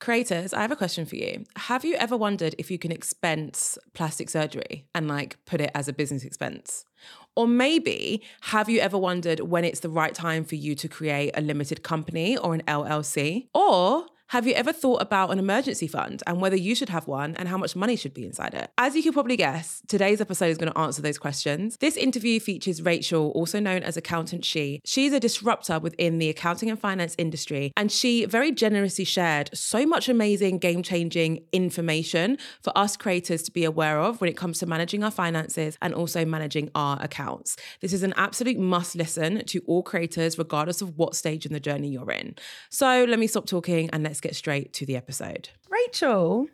Creators, I have a question for you. Have you ever wondered if you can expense plastic surgery and like put it as a business expense? Or maybe have you ever wondered when it's the right time for you to create a limited company or an LLC? Or have you ever thought about an emergency fund and whether you should have one and how much money should be inside it? As you can probably guess, today's episode is going to answer those questions. This interview features Rachel, also known as Accountant She. She's a disruptor within the accounting and finance industry, and she very generously shared so much amazing, game changing information for us creators to be aware of when it comes to managing our finances and also managing our accounts. This is an absolute must listen to all creators, regardless of what stage in the journey you're in. So let me stop talking and let's get straight to the episode. Rachel,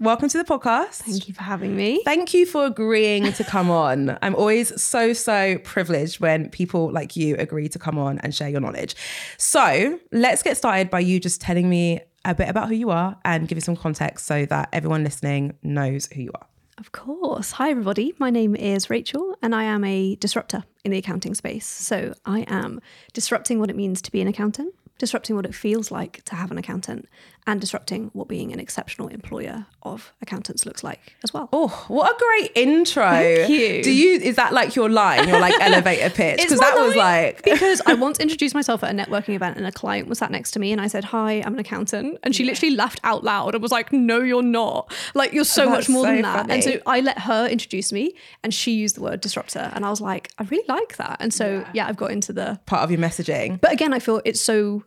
welcome to the podcast. Thank you for having me. Thank you for agreeing to come on. I'm always so, so privileged when people like you agree to come on and share your knowledge. So let's get started by you just telling me a bit about who you are and give you some context so that everyone listening knows who you are. Of course. Hi, everybody. My name is Rachel, and I am a disruptor in the accounting space. So I am disrupting what it means to be an accountant, disrupting what it feels like to have an accountant, and disrupting what being an exceptional employer of accountants looks like as well. Oh, what a great intro. Thank you. Do you is that like your line, your like elevator pitch? Because that was like because I once introduced myself at a networking event and a client was sat next to me and I said, Hi, I'm an accountant. And she literally laughed out loud and was like, No, you're not. Like you're so That's much more so than that. And so. I let her introduce me and she used the word disruptor. And I was like, I really like that. And so yeah, I've got into the part of your messaging. but again, I feel it's so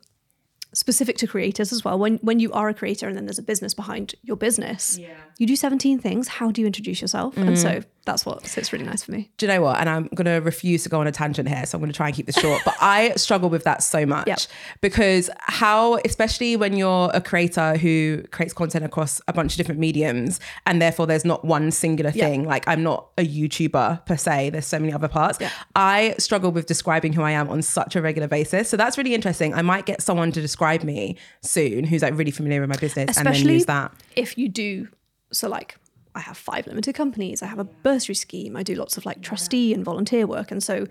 specific to creators as well. When when you are a creator and then there's a business behind your business, you do 17 things. How do you introduce yourself? And mm-hmm. so that's what sits really nice for me. do you know what? And I'm going to refuse to go on a tangent here, so I'm going to try and keep this short. but I struggle with that so much Yep. because how, especially when you're a creator who creates content across a bunch of different mediums, and therefore there's not one singular thing. Like I'm not a YouTuber per se. There's so many other parts. Yeah. I struggle with describing who I am on such a regular basis. So that's really interesting. I might get someone to describe me soon who's like really familiar with my business and then use that. if you do so like I have five limited companies, I have a bursary scheme, I do lots of like trustee and volunteer work. And so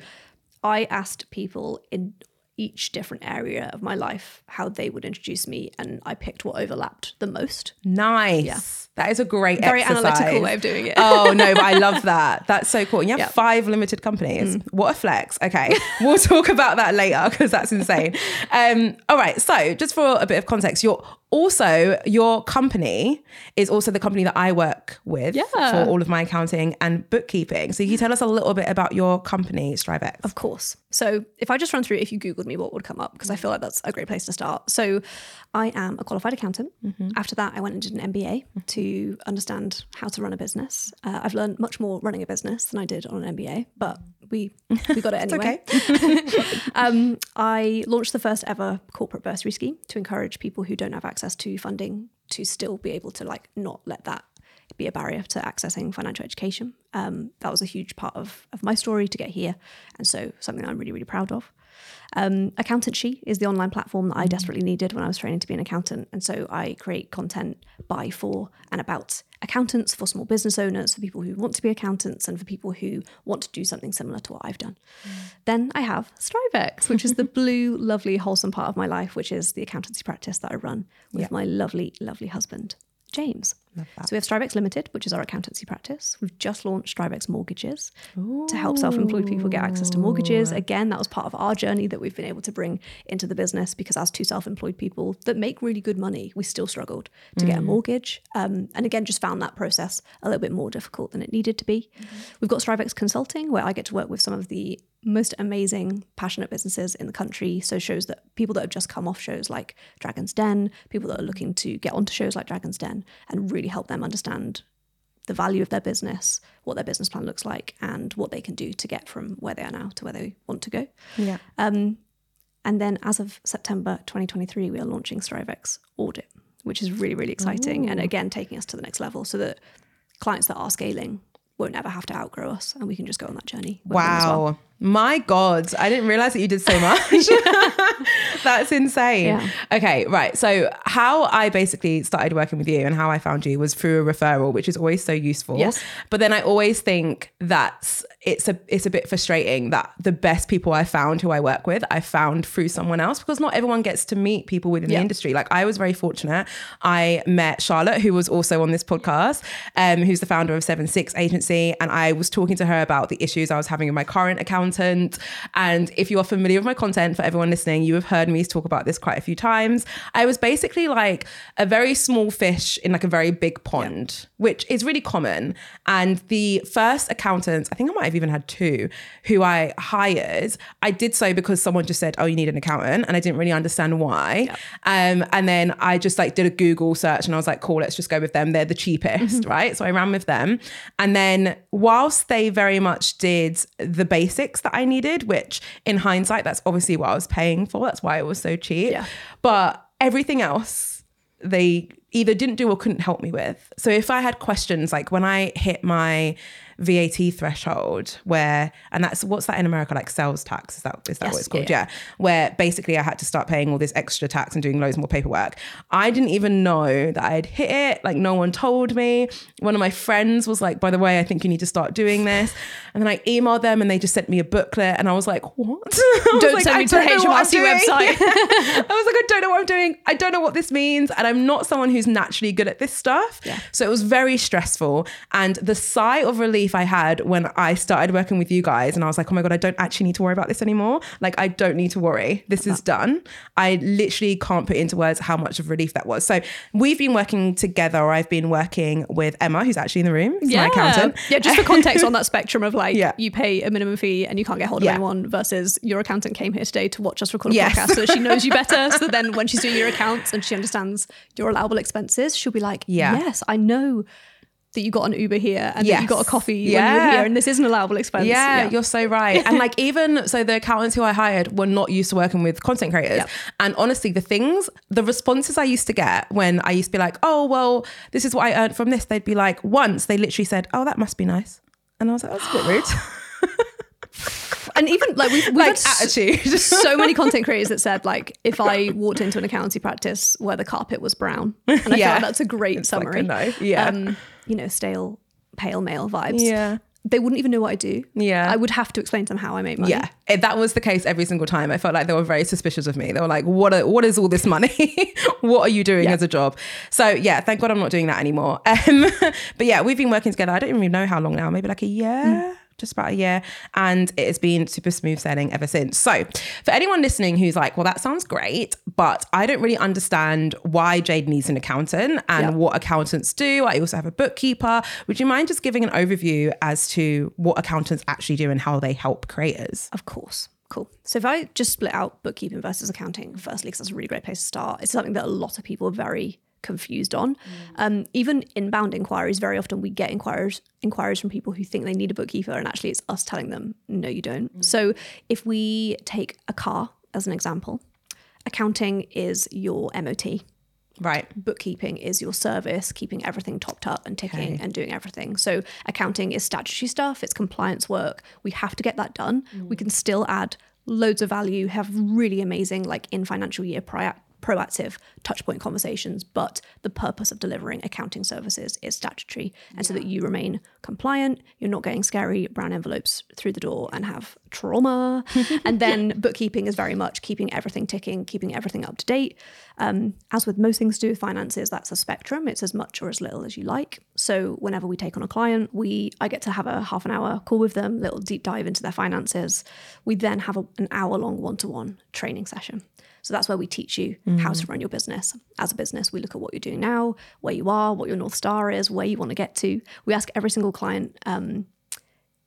I asked people in each different area of my life how they would introduce me and I picked what overlapped the most. Nice. That is a great Very exercise. analytical way of doing it. oh no, but I love that. That's so cool. And you have. Mm. five limited companies. What a flex. Okay. we'll talk about that later because that's insane. Um, all right. So just for a bit of context, you're also your company is also the company that I work with Yeah. for all of my accounting and bookkeeping. So can you tell us a little bit about your company, StriveX. Of course. So if I just run through, if you Googled me, what would come up? Because I feel like that's a great place to start. So I am a qualified accountant. After that, I went and did an MBA to understand how to run a business. Uh, I've learned much more running a business than I did on an MBA, but we we got it anyway. um, I launched the first ever corporate bursary scheme to encourage people who don't have access to funding to still be able to like not let that be a barrier to accessing financial education. Um, that was a huge part of, of my story to get here, and so something I'm really really proud of. Um, Accountant She is the online platform that I desperately needed when I was training to be an accountant, and so I create content by, for, and about accountants, for small business owners, for people who want to be accountants, and for people who want to do something similar to what I've done. Then I have StriveX, which is the blue, lovely, wholesome part of my life, which is the accountancy practice that I run with my lovely, lovely husband. James. So we have StriveX Limited, which is our accountancy practice. We've just launched StriveX Mortgages to help self-employed people get access to mortgages. Again, that was part of our journey that we've been able to bring into the business because as two self-employed people that make really good money, we still struggled to get a mortgage. Um, and again, just found that process a little bit more difficult than it needed to be. We've got StriveX Consulting, where I get to work with some of the most amazing, passionate businesses in the country. So shows that people that have just come off shows like Dragon's Den, people that are looking to get onto shows like Dragon's Den, and really help them understand the value of their business, what their business plan looks like, and what they can do to get from where they are now to where they want to go. Yeah. Um, and then as of September 2023, we are launching StriveX Audit, which is really, really exciting. And again, taking us to the next level so that clients that are scaling won't ever have to outgrow us and we can just go on that journey. as well. My God, I didn't realize that you did so much. That's insane. Yeah. Okay, right. So, how I basically started working with you and how I found you was through a referral, which is always so useful. Yes. But then I always think that's it's a it's a bit frustrating that the best people I found who I work with, I found through someone else because not everyone gets to meet people within Yeah. the industry. Like I was very fortunate. I met Charlotte, who was also on this podcast, um, who's the founder of Seven Six Agency, and I was talking to her about the issues I was having with my current accountant. And if you are familiar with my content, for everyone listening, you have heard me talk about this quite a few times. I was basically like a very small fish in like a very big pond, which is really common. And the first accountants, I think I might have even had two, who I hired, I did so because someone just said, "Oh, you need an accountant," and I didn't really understand why. Um, and then I just like did a Google search, and I was like, "Cool, let's just go with them. They're the cheapest, right?" So I ran with them, and then whilst they very much did the basics that I needed, which in hindsight, that's obviously what I was paying for. That's why it was so cheap. Yeah. But everything else they either didn't do or couldn't help me with. So if I had questions, like when I hit my VAT threshold, where and that's what's that in America like sales tax? Is that is that Yes, what it's called? yeah, Yeah. Where basically I had to start paying all this extra tax and doing loads more paperwork. I didn't even know that I'd hit it. Like no one told me. One of my friends was like, by the way, I think you need to start doing this. And then I emailed them and they just sent me a booklet and I was like, what? I Don't like, send I me to the don't know what I'm HMRC website. I was like, I don't know what I'm doing. I don't know what this means. And I'm not someone who's naturally good at this stuff. Yeah. So it was very stressful. And the sigh of relief I had when I started working with you guys, and I was like, oh my God, I don't actually need to worry about this anymore. Like, I don't need to worry. This is done. I literally can't put into words how much of relief that was. So we've been working together, or I've been working with Emma, who's actually in the room, It's my accountant. Yeah, just for context on that spectrum of like Yeah. you pay a minimum fee and you can't get hold of Yeah. anyone versus your accountant came here today to watch us record a Yes. podcast so she knows you better. so then when she's doing your accounts and she understands your allowable expenses, she'll be like, Yeah. Yes, I know that you got an Uber here and that you got a coffee when you were here and this is an allowable expense. Yeah, you're so right. And like even so the accountants who I hired were not used to working with content creators. Yep. And honestly, the things, the responses I used to get when I used to be like, "Oh, well, this is what I earned from this." They'd be like, once they literally said, "Oh, that must be nice." And I was like, "That's a bit rude." And even like we've, we've like had attitude. so many content creators that said like if I walked into an accountancy practice where the carpet was brown, and I Yeah. like that's a great It's like a summary. no. Yeah. um, you know, stale, pale male vibes. Yeah. they wouldn't even know what I do. Yeah. I would have to explain to them how I make money. Yeah, it, that was the case every single time. I felt like they were very suspicious of me. They were like, "What? Are, what is all this money? what are you doing Yeah. as a job?" So yeah, thank God I'm not doing that anymore. Um, but yeah, we've been working together. I don't even know how long now. Maybe like a year. Just about a year, and it has been super smooth sailing ever since. So, for anyone listening who's like, "Well, that sounds great, but I don't really understand why Jade needs an accountant and Yeah. what accountants do. I also have a bookkeeper. Would you mind just giving an overview as to what accountants actually do and how they help creators?" Of course. Cool. So if I just split out bookkeeping versus accounting, firstly, because that's a really great place to start, it's something that a lot of people are very confused on. Mm. Um, even inbound inquiries, very often we get inquiries inquiries from people who think they need a bookkeeper, and actually it's us telling them, no, you don't. Mm. So if we take a car as an example, accounting is your MOT. Right. bookkeeping is your service, keeping everything topped up and ticking Okay. and doing everything. So accounting is statutory stuff, it's compliance work. We have to get that done. We mm. can still add loads of value, have really amazing, like in financial year pri- proactive touchpoint conversations, but the purpose of delivering accounting services is statutory. And so that you remain compliant, you're not getting scary brown envelopes through the door and have trauma. and then bookkeeping is very much keeping everything ticking, keeping everything up to date. Um, as with most things to do with finances, that's a spectrum. It's as much or as little as you like. So whenever we take on a client, we I get to have a half an hour call with them, little deep dive into their finances. We then have a, an hour long one to one training session. So that's where we teach you how to run your business. As a business, we look at what you're doing now, where you are, what your North Star is, where you want to get to. We ask every single client, um,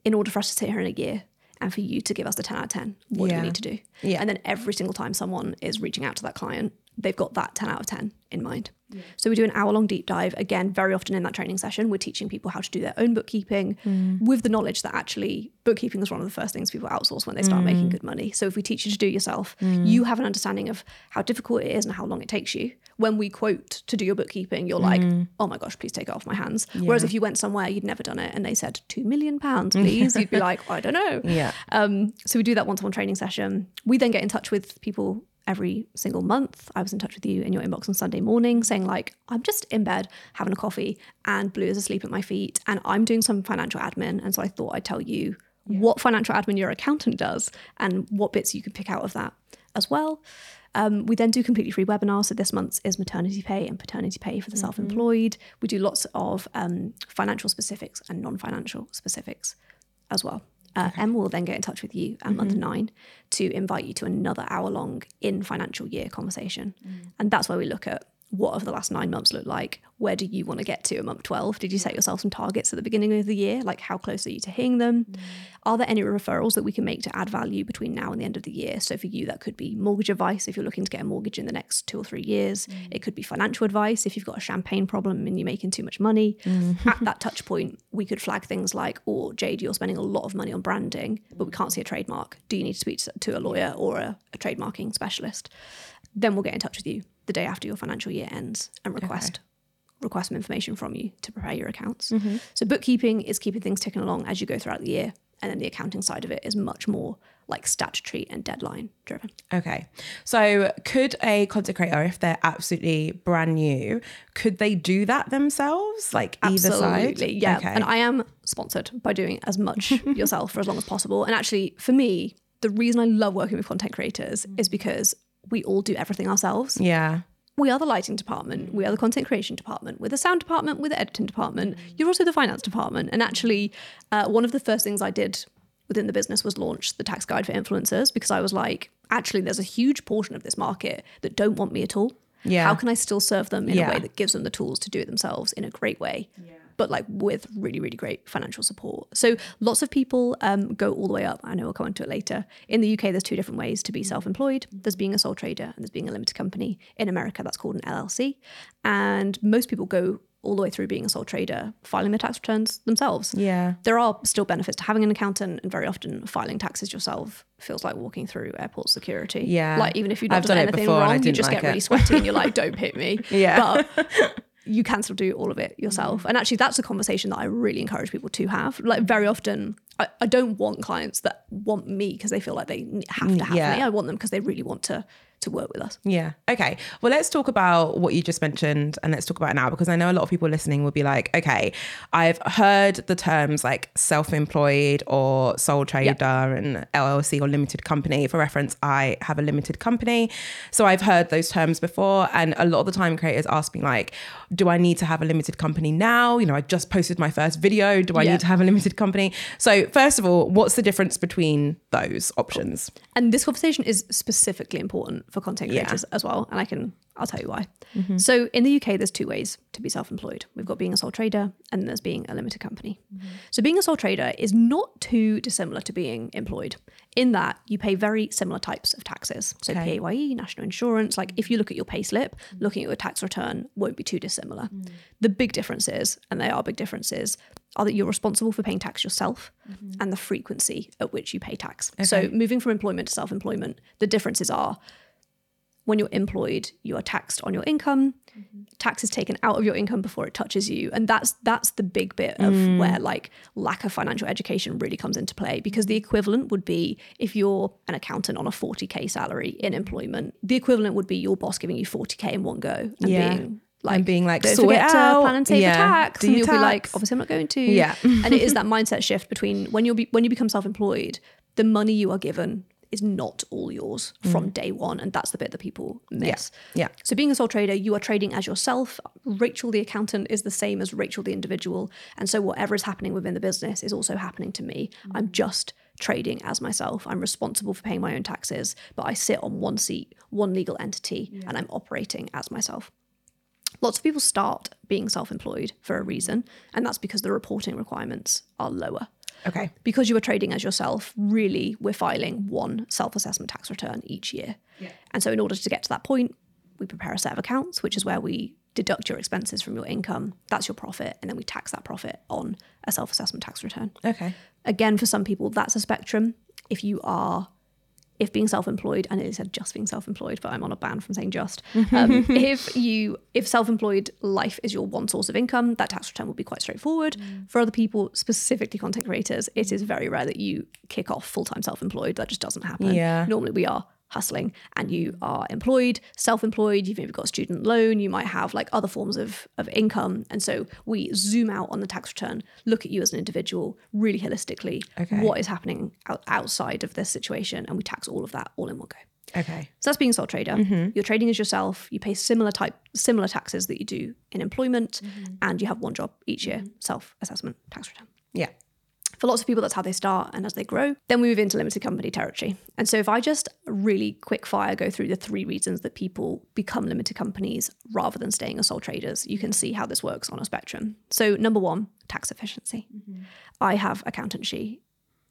in order for us to sit here in a year and for you to give us the 10 out of 10, what do Yeah. we need to do? Yeah. And then every single time someone is reaching out to that client they've got that 10 out of 10 in mind. So we do an hour long deep dive. Again, very often in that training session, we're teaching people how to do their own bookkeeping mm. with the knowledge that actually bookkeeping is one of the first things people outsource when they start making mm. good money. So if we teach you to do it yourself, mm. you have an understanding of how difficult it is and how long it takes you. When we quote to do your bookkeeping, you're like, oh my gosh, please take it off my hands. Whereas if you went somewhere you'd never done it and they said two million pounds, please, you'd be like, I don't know. Yeah. Um, so we do that one-to-one training session. We then get in touch with people every single month. I was in touch with you in your inbox on Sunday morning saying like, I'm just in bed having a coffee and Blue is asleep at my feet and I'm doing some financial admin. And so I thought I'd tell you what financial admin your accountant does and what bits you can pick out of that as well. Um, we then do completely free webinars. So this month's is maternity pay and paternity pay for the self-employed. We do lots of um, financial specifics and non-financial specifics as well. Uh, Em will then get in touch with you at month nine to invite you to another hour long in financial year conversation. And that's where we look at what have the last nine months looked like? Where do you want to get to at month 12? Did you set yourself some targets at the beginning of the year? Like, how close are you to hitting them? Mm. Are there any referrals that we can make to add value between now and the end of the year? So, for you, that could be mortgage advice if you're looking to get a mortgage in the next two or three years. Mm. It could be financial advice if you've got a champagne problem and you're making too much money. Mm. At that touch point, we could flag things like, oh, or Jade, you're spending a lot of money on branding, but we can't see a trademark. Do you need to speak to- to a lawyer or a, a trademarking specialist? Then we'll get in touch with you the day after your financial year ends and request request some information from you to prepare your accounts. Mm-hmm. So bookkeeping is keeping things ticking along as you go throughout the year, and then the accounting side of it is much more like statutory and deadline driven. Okay. So could a content creator, if they're absolutely brand new, could they do that themselves? Like either side? Yeah. Okay. And I am sponsored by doing as much yourself for as long as possible. And actually, for me, the reason I love working with content creators mm. is because we all do everything ourselves. yeah. We are the lighting department, we are the content creation department, we're the sound department, we're the editing department. You're also the finance department. And actually, uh, one of the first things I did within the business was launch the tax guide for influencers because I was like, actually, there's a huge portion of this market that don't want me at all. Yeah. How can I still serve them in Yeah. a way that gives them the tools to do it themselves in a great way? But like with really, really great financial support. So lots of people um, go all the way up. I know we'll come into it later. In the UK, there's two different ways to be self-employed. There's being a sole trader and there's being a limited company. In America, that's called an LLC. And most people go all the way through being a sole trader, filing their tax returns themselves. Yeah. There are still benefits to having an accountant, and very often filing taxes yourself feels like walking through airport security. Yeah. Like even if you've not I've done, done anything wrong, you just like get it. really sweaty and you're like, don't hit me. Yeah. But you can still do all of it yourself. Mm. And actually, that's a conversation that I really encourage people to have. Like, very often, I, I don't want clients that want me because they feel like they have to mm, have Yeah. me. I want them because they really want to to work with us. Yeah. Okay. Well, let's talk about what you just mentioned and let's talk about it now because I know a lot of people listening will be like, okay, I've heard the terms like self employed or sole trader and LLC or limited company. For reference, I have a limited company. So I've heard those terms before. And a lot of the time, creators ask me, like, do I need to have a limited company now? You know, I just posted my first video. Do I Yeah. need to have a limited company? So, first of all, what's the difference between those options? And this conversation is specifically important for content Yeah. creators as well. And I can, I'll tell you why. Mm-hmm. So in the UK, there's two ways to be self-employed. We've got being a sole trader and there's being a limited company. Mm-hmm. So being a sole trader is not too dissimilar to being employed in that you pay very similar types of taxes. So Okay. PAYE, national insurance, like if you look at your pay slip, looking at your tax return won't be too dissimilar. Mm. The big differences, and they are big differences, are that you're responsible for paying tax yourself mm-hmm. and the frequency at which you pay tax. So moving from employment to self-employment, the differences are when you're employed, you are taxed on your income. Mm-hmm. Tax is taken out of your income before it touches you, and that's that's the big bit of mm. where like lack of financial education really comes into play. Because the equivalent would be if you're an accountant on a 40k salary in employment, the equivalent would be your boss giving you 40k in one go and Yeah. being like, And being like, don't "Sort it out." plan and save Yeah. tax, Do and you'll be like, obviously I'm not going to. Yeah. and it is that mindset shift between when you be, when you become self-employed, the money you are given is not all yours from mm. day one, and that's the bit that people miss. Yeah. So being a sole trader, you are trading as yourself. Rachel the accountant is the same as Rachel the individual, and so whatever is happening within the business is also happening to me. Mm. I'm just trading as myself. I'm responsible for paying my own taxes, but I sit on one seat, one legal entity, and I'm operating as myself. Lots of people start being self employed for a reason, and that's because the reporting requirements are lower. Okay. Because you are trading as yourself, really, we're filing one self assessment tax return each year. And so, in order to get to that point, we prepare a set of accounts, which is where we deduct your expenses from your income. That's your profit. And then we tax that profit on a self assessment tax return. Okay. Again, for some people, that's a spectrum. If you are, if being self employed, I nearly said just being self employed, but I'm on a ban from saying just. Um, if you, if self employed life is your one source of income, that tax return will be quite straightforward. For other people, specifically content creators, it is very rare that you kick off full time self employed. That just doesn't happen. Yeah. Normally, we are hustling and you are employed, self-employed, you've maybe got a student loan, you might have like other forms of, of income. And so we zoom out on the tax return, look at you as an individual really holistically, Okay. what is happening out, outside of this situation, and we tax all of that all in one go. Okay. So that's being a sole trader. Mm-hmm. You're trading as yourself. You pay similar type similar taxes that you do in employment, mm-hmm. and you have one job each year, mm-hmm. self-assessment tax return. Yeah. For lots of people, that's how they start. And as they grow, then we move into limited company territory. And so, if I just really quick fire go through the three reasons that people become limited companies rather than staying as sole traders, you can see how this works on a spectrum. So, number one, tax efficiency. I have Accountant She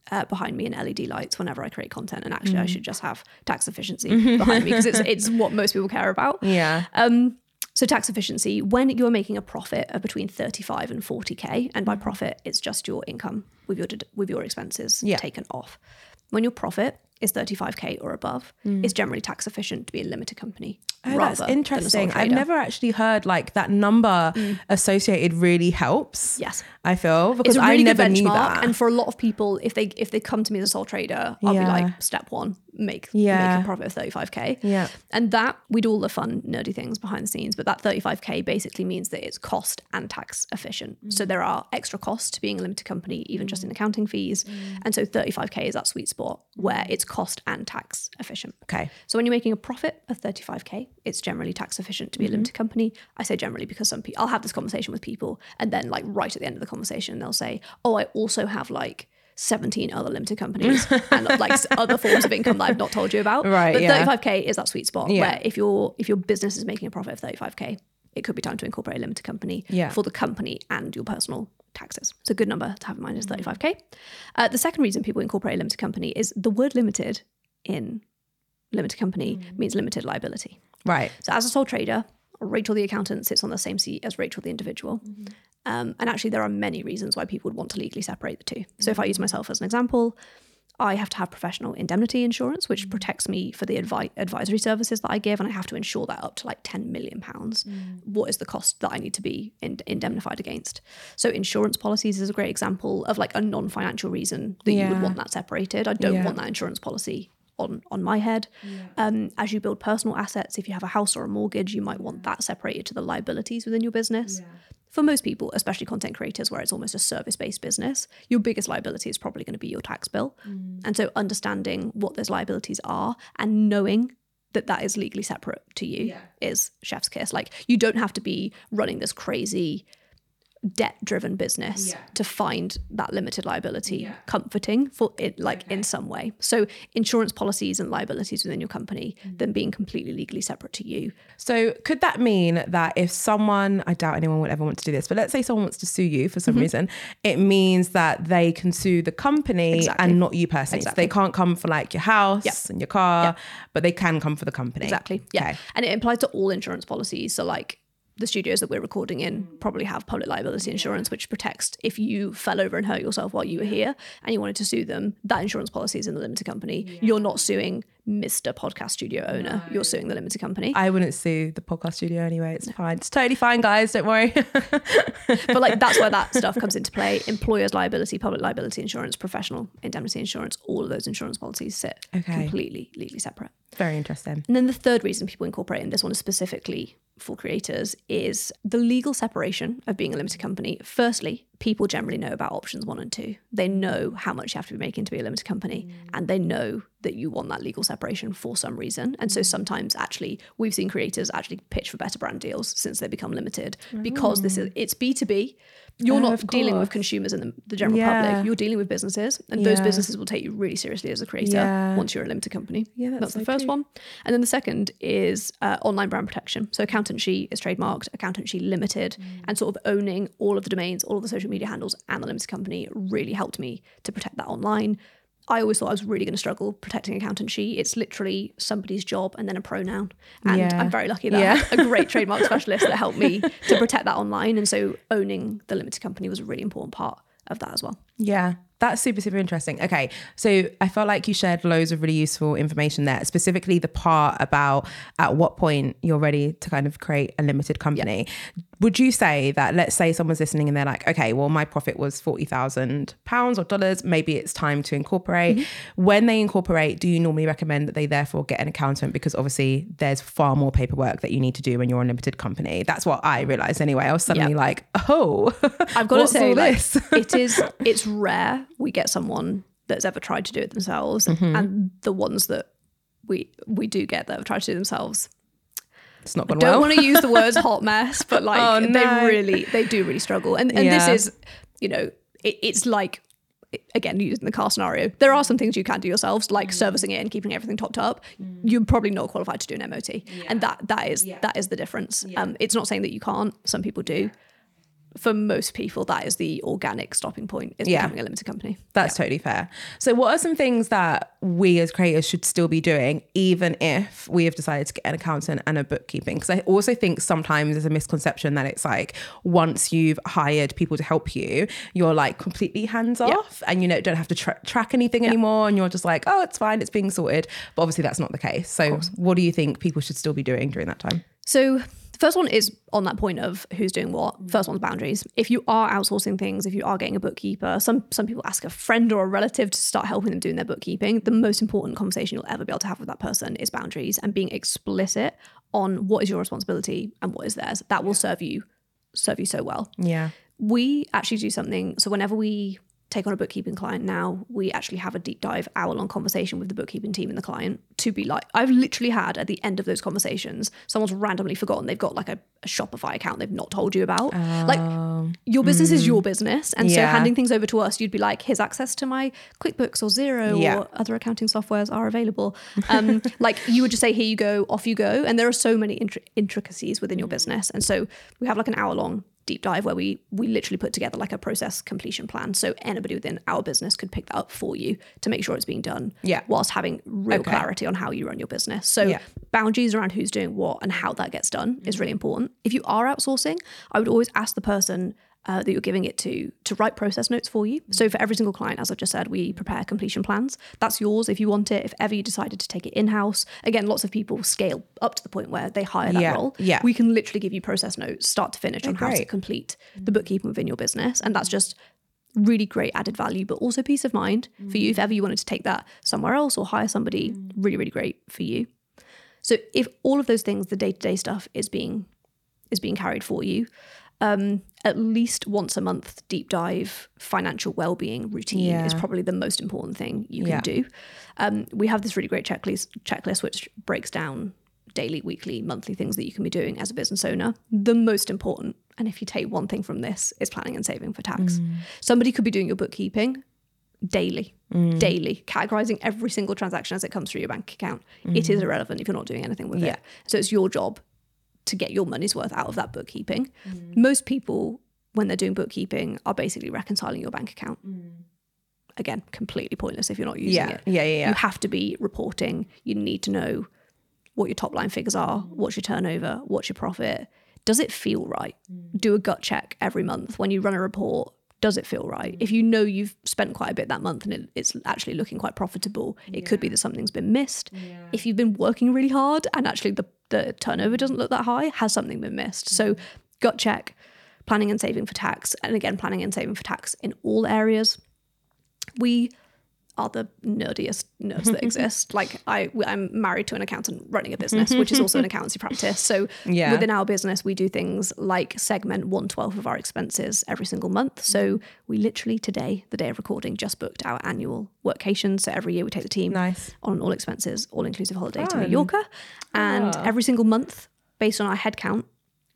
uh, behind me and LED lights whenever I create content. And actually, I should just have tax efficiency behind me because it's, it's what most people care about. Yeah. Um, so tax efficiency, when you are making a profit of between 35 and 40k, and by mm. profit, it's just your income with your with your expenses Yeah. taken off. When your profit is 35k or above, is generally tax efficient to be a limited company. Oh, that's than a sole interesting. I've never actually heard like that number associated really helps. Yes. I feel because It's a really I never knew that. and for a lot of people, if they if they come to me as a sole trader, I'll Yeah. be like, step one, make Yeah. make a profit of 35k. Yeah. and that we do all the fun nerdy things behind the scenes, but that 35k basically means that it's cost and tax efficient. Mm. So there are extra costs to being a limited company, even just in accounting fees, Mm. and so 35k is that sweet spot where it's cost and tax efficient. okay. So when you're making a profit of 35k, it's generally tax efficient to be a mm-hmm. limited company. I say generally because some people I'll have this conversation with people and then like right at the end of the conversation they'll say, "Oh, I also have like 17 other limited companies and like other forms of income that I've not told you about." Right, But yeah. 35k is that sweet spot Yeah. where if your if your business is making a profit of 35k, it could be time to incorporate a limited company Yeah. for the company and your personal taxes. It's a good number to have in mind is 35k. Uh, the second reason people incorporate a limited company is the word limited in limited company means limited liability. Right. So as a sole trader, Rachel the accountant sits on the same seat as Rachel the individual. Um, and actually, there are many reasons why people would want to legally separate the two. So if I use myself as an example, I have to have professional indemnity insurance, which mm. protects me for the advi- advisory services that I give, and I have to insure that up to like 10 million pounds. Mm. What is the cost that I need to be in- indemnified against? So insurance policies is a great example of like a non-financial reason that you would want that separated. I don't Yeah. want that insurance policy on on my head. Um, as you build personal assets, if you have a house or a mortgage, you might want that separated to the liabilities within your business. For most people, especially content creators, where it's almost a service based business, your biggest liability is probably going to be your tax bill. And so, understanding what those liabilities are and knowing that that is legally separate to you is chef's kiss. Like, you don't have to be running this crazy debt driven business to find that limited liability comforting for it like in some way so insurance policies and liabilities within your company then being completely legally separate to you So could that mean that if someone, I doubt anyone would ever want to do this, but let's say someone wants to sue you for Mm-hmm. some reason, it means that they can sue the company Exactly. and not you personally. Exactly. So they can't come for like your house Yep. and your car, Yep. but they can come for the company. exactly yeah Okay. and it applies to all insurance policies so like the studios that we're recording in mm. probably have public liability insurance which protects if you fell over and hurt yourself while you were here and you wanted to sue them that insurance policy is in the limited company you're not suing mr podcast studio owner you're suing the limited company I wouldn't sue the podcast studio anyway. It's fine. It's totally fine, guys. Don't worry. but like that's where that stuff comes into play. Employers liability, public liability insurance, professional indemnity insurance, all of those insurance policies sit Okay. completely legally separate. Very interesting. And then the third reason people incorporate, and this one is specifically for creators, is the legal separation of being a limited company. Firstly, people generally know about options one and two. They know how much you have to be making to be a limited company, mm. and they know that you want that legal separation for some reason. And so mm. sometimes actually we've seen creators actually pitch for better brand deals since they become limited because this is it's B2B. You're Oh, not dealing with consumers and the, the general Yeah. public. You're dealing with businesses, and those businesses will take you really seriously as a creator Yeah. once you're a limited company. Yeah, that's the so first true. one. And then the second is uh, online brand protection. So Accountant She is trademarked, Accountant She limited, and sort of owning all of the domains, all of the social media handles, and the limited company really helped me to protect that online. I always thought I was really going to struggle protecting Accountant She. It's literally somebody's job and then a pronoun. And Yeah. I'm very lucky that Yeah. a great trademark specialist that helped me to protect that online. And so owning the limited company was a really important part of that as well. Yeah, that's super, super interesting. Okay. So I felt like you shared loads of really useful information there, specifically the part about at what point you're ready to kind of create a limited company. Would you say that, let's say someone's listening and they're like, okay, well, my profit was £40,000 or dollars, maybe it's time to incorporate. Mm-hmm. When they incorporate, do you normally recommend that they therefore get an accountant? Because obviously there's far more paperwork that you need to do when you're a limited company. That's what I realized anyway. I was suddenly Yeah. like, oh, I've got to say, like, this? it is it's rare we get someone that's ever tried to do it themselves, Mm-hmm. and the ones that we we do get that have tried to do it themselves. it's not gone Don't well. want to use the words hot mess, but like Oh, they really they do really struggle, and and Yeah. this is you know it, it's like. Again, using the car scenario, there are some things you can do yourselves, like servicing it and keeping everything topped up. You're probably not qualified to do an MOT, and that that is that is the difference. Um, it's not saying that you can't. Some people do. For most people, that is the organic stopping point. Is Yeah. becoming a limited company. That's totally fair. So, what are some things that we as creators should still be doing, even if we have decided to get an accountant and a bookkeeping? Because I also think sometimes there's a misconception that it's like once you've hired people to help you, you're like completely hands off and you know don't have to tra- track anything anymore, and you're just like, oh, it's fine, it's being sorted. But obviously, that's not the case. So, what do you think people should still be doing during that time? So first one is on that point of who's doing what. Mm. First one's boundaries. If you are outsourcing things, if you are getting a bookkeeper, some some people ask a friend or a relative to start helping them doing their bookkeeping. The most important conversation you'll ever be able to have with that person is boundaries and being explicit on what is your responsibility and what is theirs. That will serve you serve you so well. Yeah. We actually do something. So whenever we take on a bookkeeping client now, we actually have a deep dive hour long conversation with the bookkeeping team and the client to be like, I've literally had at the end of those conversations, someone's randomly forgotten they've got like a, a Shopify account they've not told you about. like your business is your business. And so handing things over to us, you'd be like, here's access to my QuickBooks or Xero Yeah. or other accounting softwares are available. Um, like you would just say, here you go, off you go. And there are so many intri- intricacies within your business. And so we have like an hour long deep dive where we we literally put together like a process completion plan so anybody within our business could pick that up for you to make sure it's being done Yeah. whilst having real Okay. clarity on how you run your business so Yeah. boundaries around who's doing what and how that gets done is really mm-hmm. important if you are outsourcing i would always ask the person uh, that you're giving it to to write process notes for you. So for every single client, as I've just said, we prepare completion plans. That's yours if you want it. If ever you decided to take it in house, again, lots of people scale up to the point where they hire that Yeah, role. yeah. we can literally give you process notes, start to finish, on how to complete the bookkeeping within your business, and that's just really great added value, but also peace of mind for you if ever you wanted to take that somewhere else or hire somebody. Really, really great for you. So if all of those things, the day to day stuff, is being is being carried for you, um, at least once a month, deep dive financial well being routine is probably the most important thing you can Yeah. do. Um, we have this really great checklist checklist which breaks down daily, weekly, monthly things that you can be doing as a business owner. The most important, and if you take one thing from this, is planning and saving for tax. Somebody could be doing your bookkeeping daily, daily, categorizing every single transaction as it comes through your bank account. It is irrelevant if you're not doing anything with Yeah. it. So it's your job to get your money's worth out of that bookkeeping. Mm. Most people, when they're doing bookkeeping, are basically reconciling your bank account. Mm. Again, completely pointless if you're not using Yeah. it. Yeah, yeah, yeah. You have to be reporting. You need to know what your top line figures are, mm. what's your turnover, what's your profit. Does it feel right? Do a gut check every month when you run a report. Does it feel right? If mm. you know you've spent quite a bit that month and it, it's actually looking quite profitable, it could be that something's been missed. If you've been working really hard and actually the, the turnover doesn't look that high, has something been missed? So, mm. gut check, planning and saving for tax. And again, planning and saving for tax in all areas we are the nerdiest nerds that exist. Like I, I'm married to an accountant running a business, which is also an accountancy practice. So Yeah. within our business, we do things like segment one twelfth of our expenses every single month. So we literally today, the day of recording, just booked our annual workation. So every year we take the team Nice. on an all expenses, all inclusive holiday to Fun. Mallorca, and Ah. every single month, based on our head count,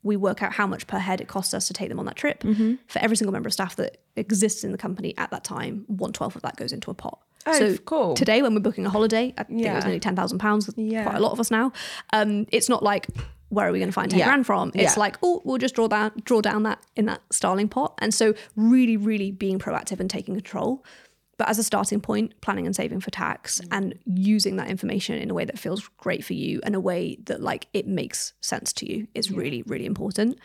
we work out how much per head it costs us to take them on that trip. Mm-hmm. For every single member of staff that exists in the company at that time, one twelfth of that goes into a pot. Oh, so cool. today, when we're booking a holiday, I think it was nearly ten thousand pounds. Yeah. Quite a lot of us now. Um, it's not like where are we going to find ten Yeah. grand from? It's Yeah. like oh, we'll just draw down draw down that in that starling pot. And so, really, really being proactive and taking control But as a starting point, planning and saving for tax and using that information in a way that feels great for you and a way that like it makes sense to you is really, really important.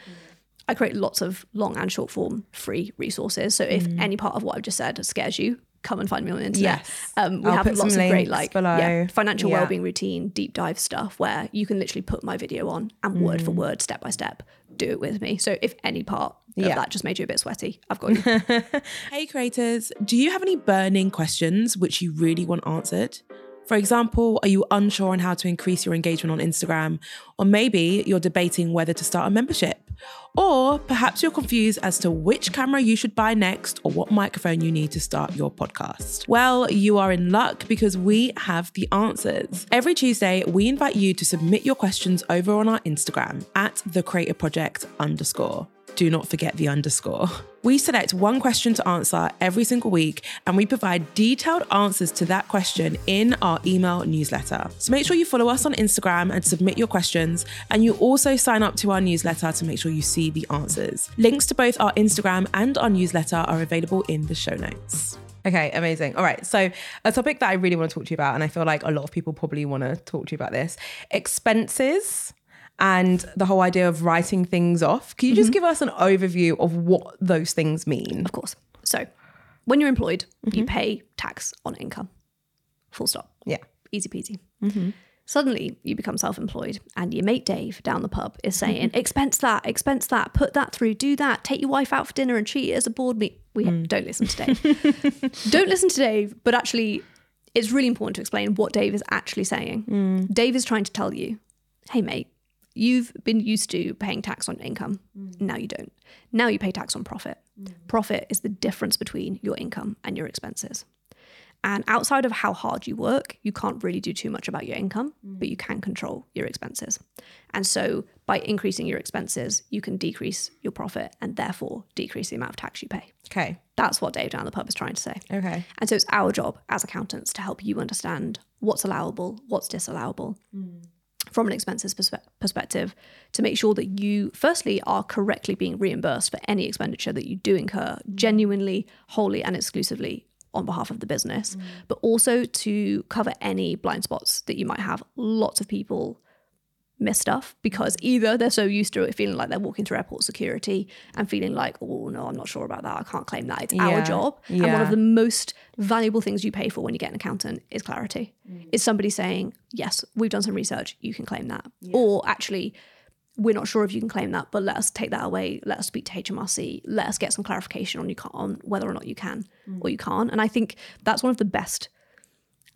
I create lots of long and short form free resources. So if any part of what I've just said scares you, come and find me on the internet. Yes. Um, we I'll have lots of great like yeah, financial Yeah. well-being routine, deep dive stuff where you can literally put my video on and word Mm. for word, step by step, do it with me. So if any part of Yeah. that just made you a bit sweaty, I've got you. Hey creators, do you have any burning questions which you really want answered? For example, are you unsure on how to increase your engagement on Instagram? Or maybe you're debating whether to start a membership? Or perhaps you're confused as to which camera you should buy next or what microphone you need to start your podcast. Well, you are in luck because we have the answers. Every Tuesday, we invite you to submit your questions over on our Instagram at the Creator Project underscore do not forget the underscore. We select one question to answer every single week and we provide detailed answers to that question in our email newsletter. So make sure you follow us on Instagram and submit your questions. And you also sign up to our newsletter to make sure you see the answers. Links to both our Instagram and our newsletter are available in the show notes. Okay, amazing. All right. So, a topic that I really want to talk to you about, and I feel like a lot of people probably want to talk to you about this expenses and the whole idea of writing things off. Can you just give us an overview of what those things mean? Of course. So when you're employed, Mm-hmm. you pay tax on income. Full stop. Yeah. Easy peasy. Mm-hmm. Suddenly, you become self employed, and your mate Dave down the pub is saying, Mm-hmm. expense that, expense that, put that through, do that, take your wife out for dinner and treat it as a board meet. We Mm. don't listen to Dave. don't listen to Dave, but actually, it's really important to explain what Dave is actually saying. Mm. Dave is trying to tell you, hey, mate, you've been used to paying tax on income. Mm. Now you don't. Now you pay tax on profit. Mm. Profit is the difference between your income and your expenses. And outside of how hard you work, you can't really do too much about your income, mm. but you can control your expenses. And so by increasing your expenses, you can decrease your profit and therefore decrease the amount of tax you pay. Okay. That's what Dave down the pub is trying to say. Okay. And so it's our job as accountants to help you understand what's allowable, what's disallowable from an expenses perspe- perspective to make sure that you, firstly, are correctly being reimbursed for any expenditure that you do incur genuinely, wholly, and exclusively on behalf of the business, mm. but also to cover any blind spots that you might have. Lots of people miss stuff because either they're so used to it feeling like they're walking through airport security and feeling like, oh no, I'm not sure about that. I can't claim that. It's our Yeah. job. And one of the most valuable things you pay for when you get an accountant is clarity. Mm. Is somebody saying, yes, we've done some research, you can claim that. Or actually, we're not sure if you can claim that, but let us take that away. Let us speak to HMRC. Let us get some clarification on you ca- on whether or not you can mm. or you can't. And I think that's one of the best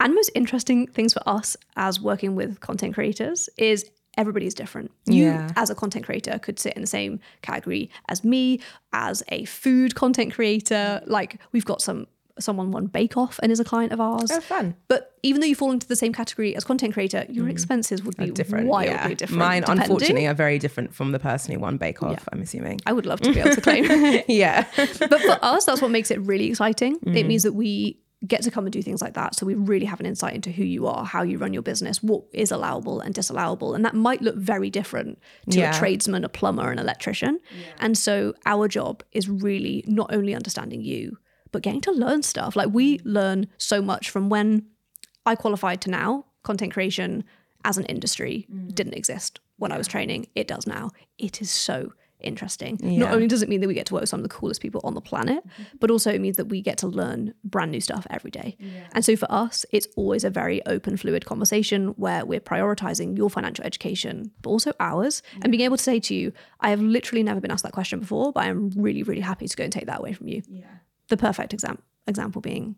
and most interesting things for us as working with content creators is everybody's different. You Yeah. as a content creator could sit in the same category as me as a food content creator. Like we've got some someone won Bake Off and is a client of ours. Oh, fun. But even though you fall into the same category as content creator, your expenses would be Different. wildly yeah. different. Mine, depending. unfortunately, are very different from the person who won Bake Off, I'm assuming. I would love to be able to claim. yeah. but for us, that's what makes it really exciting. Mm. It means that we get to come and do things like that. So we really have an insight into who you are, how you run your business, what is allowable and disallowable. And that might look very different to Yeah. a tradesman, a plumber, an electrician. And so our job is really not only understanding you, but getting to learn stuff. Like we learn so much from when I qualified to now, content creation as an industry mm. didn't exist when I was training. It does now. It is so interesting. Not only does it mean that we get to work with some of the coolest people on the planet, mm-hmm. but also it means that we get to learn brand new stuff every day. And so for us, it's always a very open, fluid conversation where we're prioritizing your financial education, but also ours, and being able to say to you, I have literally never been asked that question before, but I'm really, really happy to go and take that away from you. The perfect exam- example being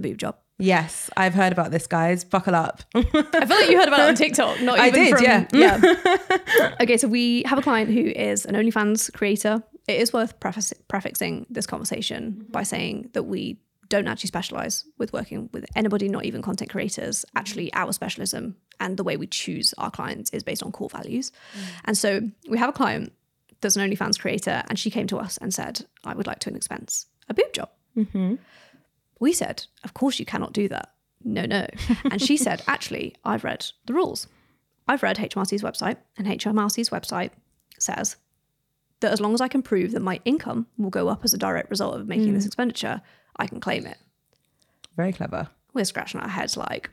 the boob job. Yes, I've heard about this, guys. Buckle up. I feel like you heard about it on TikTok. Not I even did, from, yeah. yeah. okay, so we have a client who is an OnlyFans creator. It is worth preface, prefixing this conversation by saying that we don't actually specialize with working with anybody, not even content creators. Actually, our specialism and the way we choose our clients is based on core values. Mm. And so we have a client that's an OnlyFans creator, and she came to us and said, I would like to expense a boob job. Mm-hmm. We said, Of course you cannot do that. No, no. And she said, Actually, I've read the rules. I've read HMRC's website, and HMRC's website says that as long as I can prove that my income will go up as a direct result of making this mm. expenditure, I can claim it. Very clever. We're scratching our heads like,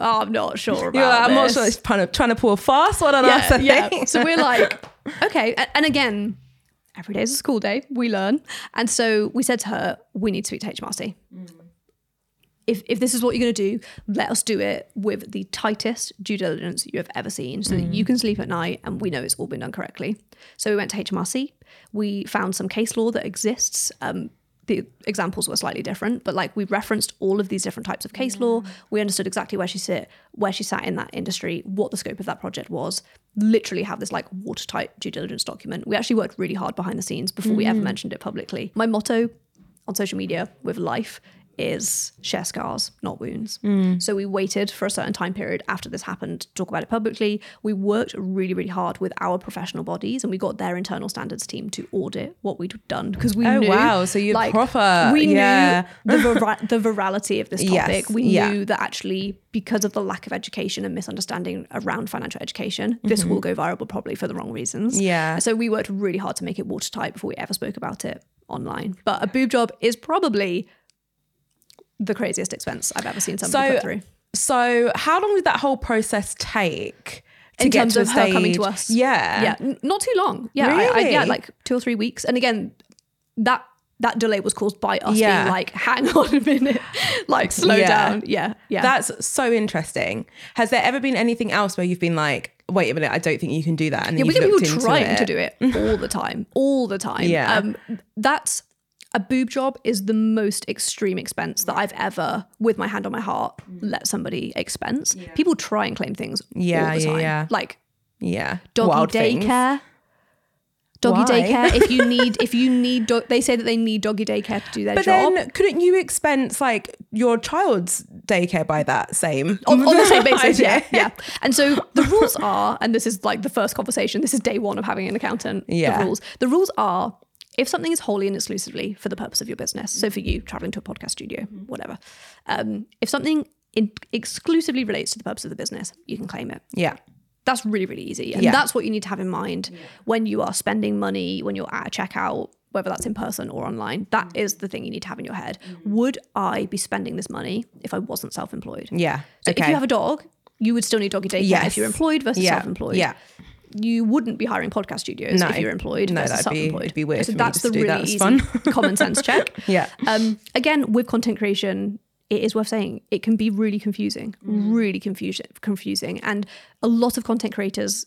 oh, I'm not sure about like, I'm not sure it's trying to, trying to pull a fast one on us. I yeah, think. So we're like, okay. And again, every day is a school day. We learn. And so we said to her, we need to speak to HMRC. If, if this is what you're going to do, let us do it with the tightest due diligence you have ever seen so that you can sleep at night and we know it's all been done correctly. So we went to HMRC. We found some case law that exists. Um, the examples were slightly different, but like we referenced all of these different types of case law. We understood exactly where she sit, where she sat in that industry, what the scope of that project was. Literally have this like watertight due diligence document. We actually worked really hard behind the scenes before we ever mm. mentioned it publicly. My motto on social media with life is share scars, not wounds. So we waited for a certain time period after this happened to talk about it publicly. We worked really, really hard with our professional bodies and we got their internal standards team to audit what we'd done because we Oh, knew wow. So you're proper- We yeah. knew the the virality of this topic. Yes, We yeah. knew that actually because of the lack of education and misunderstanding around financial education, this will go viral probably for the wrong reasons. Mm-hmm. Yeah. So we worked really hard to make it watertight before we ever spoke about it online. But a boob job is probably the craziest expense I've ever seen somebody So, put through. so how long did that whole process take to In get terms to of her coming to us. Yeah. Yeah, n- not too long. Yeah, I, I, yeah, like two or three weeks. And again, that that delay was caused by us Yeah. being like, hang on a minute, like slow Yeah. down. Yeah, yeah. That's so interesting. Has there ever been anything else where you've been like, wait a minute, I don't think you can do that? And then yeah, we get people trying it. to do it all the time, all the time. Yeah. Um, that's a boob job is the most extreme expense that I've ever, with my hand on my heart, mm. let somebody expense. People try and claim things Yeah, all the yeah, time. yeah. Like Yeah. doggy Wild things. daycare. Doggy Why? daycare. If you need, if you need, do- they say that they need doggy daycare to do their But job. then couldn't you expense like your child's daycare by that same on, on the same basis, yeah, idea? yeah. And so the rules are, and this is like the first conversation. This is day one of having an accountant. Yeah. The rules. The rules are, if something is wholly and exclusively for the purpose of your business, so for you traveling to a podcast studio, mm-hmm. whatever. Um, if something in, exclusively relates to the purpose of the business, you can claim it. Yeah. That's really, really easy. And Yeah. that's what you need to have in mind when you are spending money, when you're at a checkout, whether that's in person or online. That mm. is the thing you need to have in your head. Mm. Would I be spending this money if I wasn't self employed? Yeah. So okay. if you have a dog, you would still need doggy daycare Yes. if you're employed versus yeah. self-employed. Yeah. You wouldn't be hiring podcast studios No. if you're employed No, that'd be- it'd be weird So that's the really that. Easy common sense check. Yeah. Um, again, with content creation, it is worth saying it can be really confusing, Mm. really confusing, confusing, and a lot of content creators.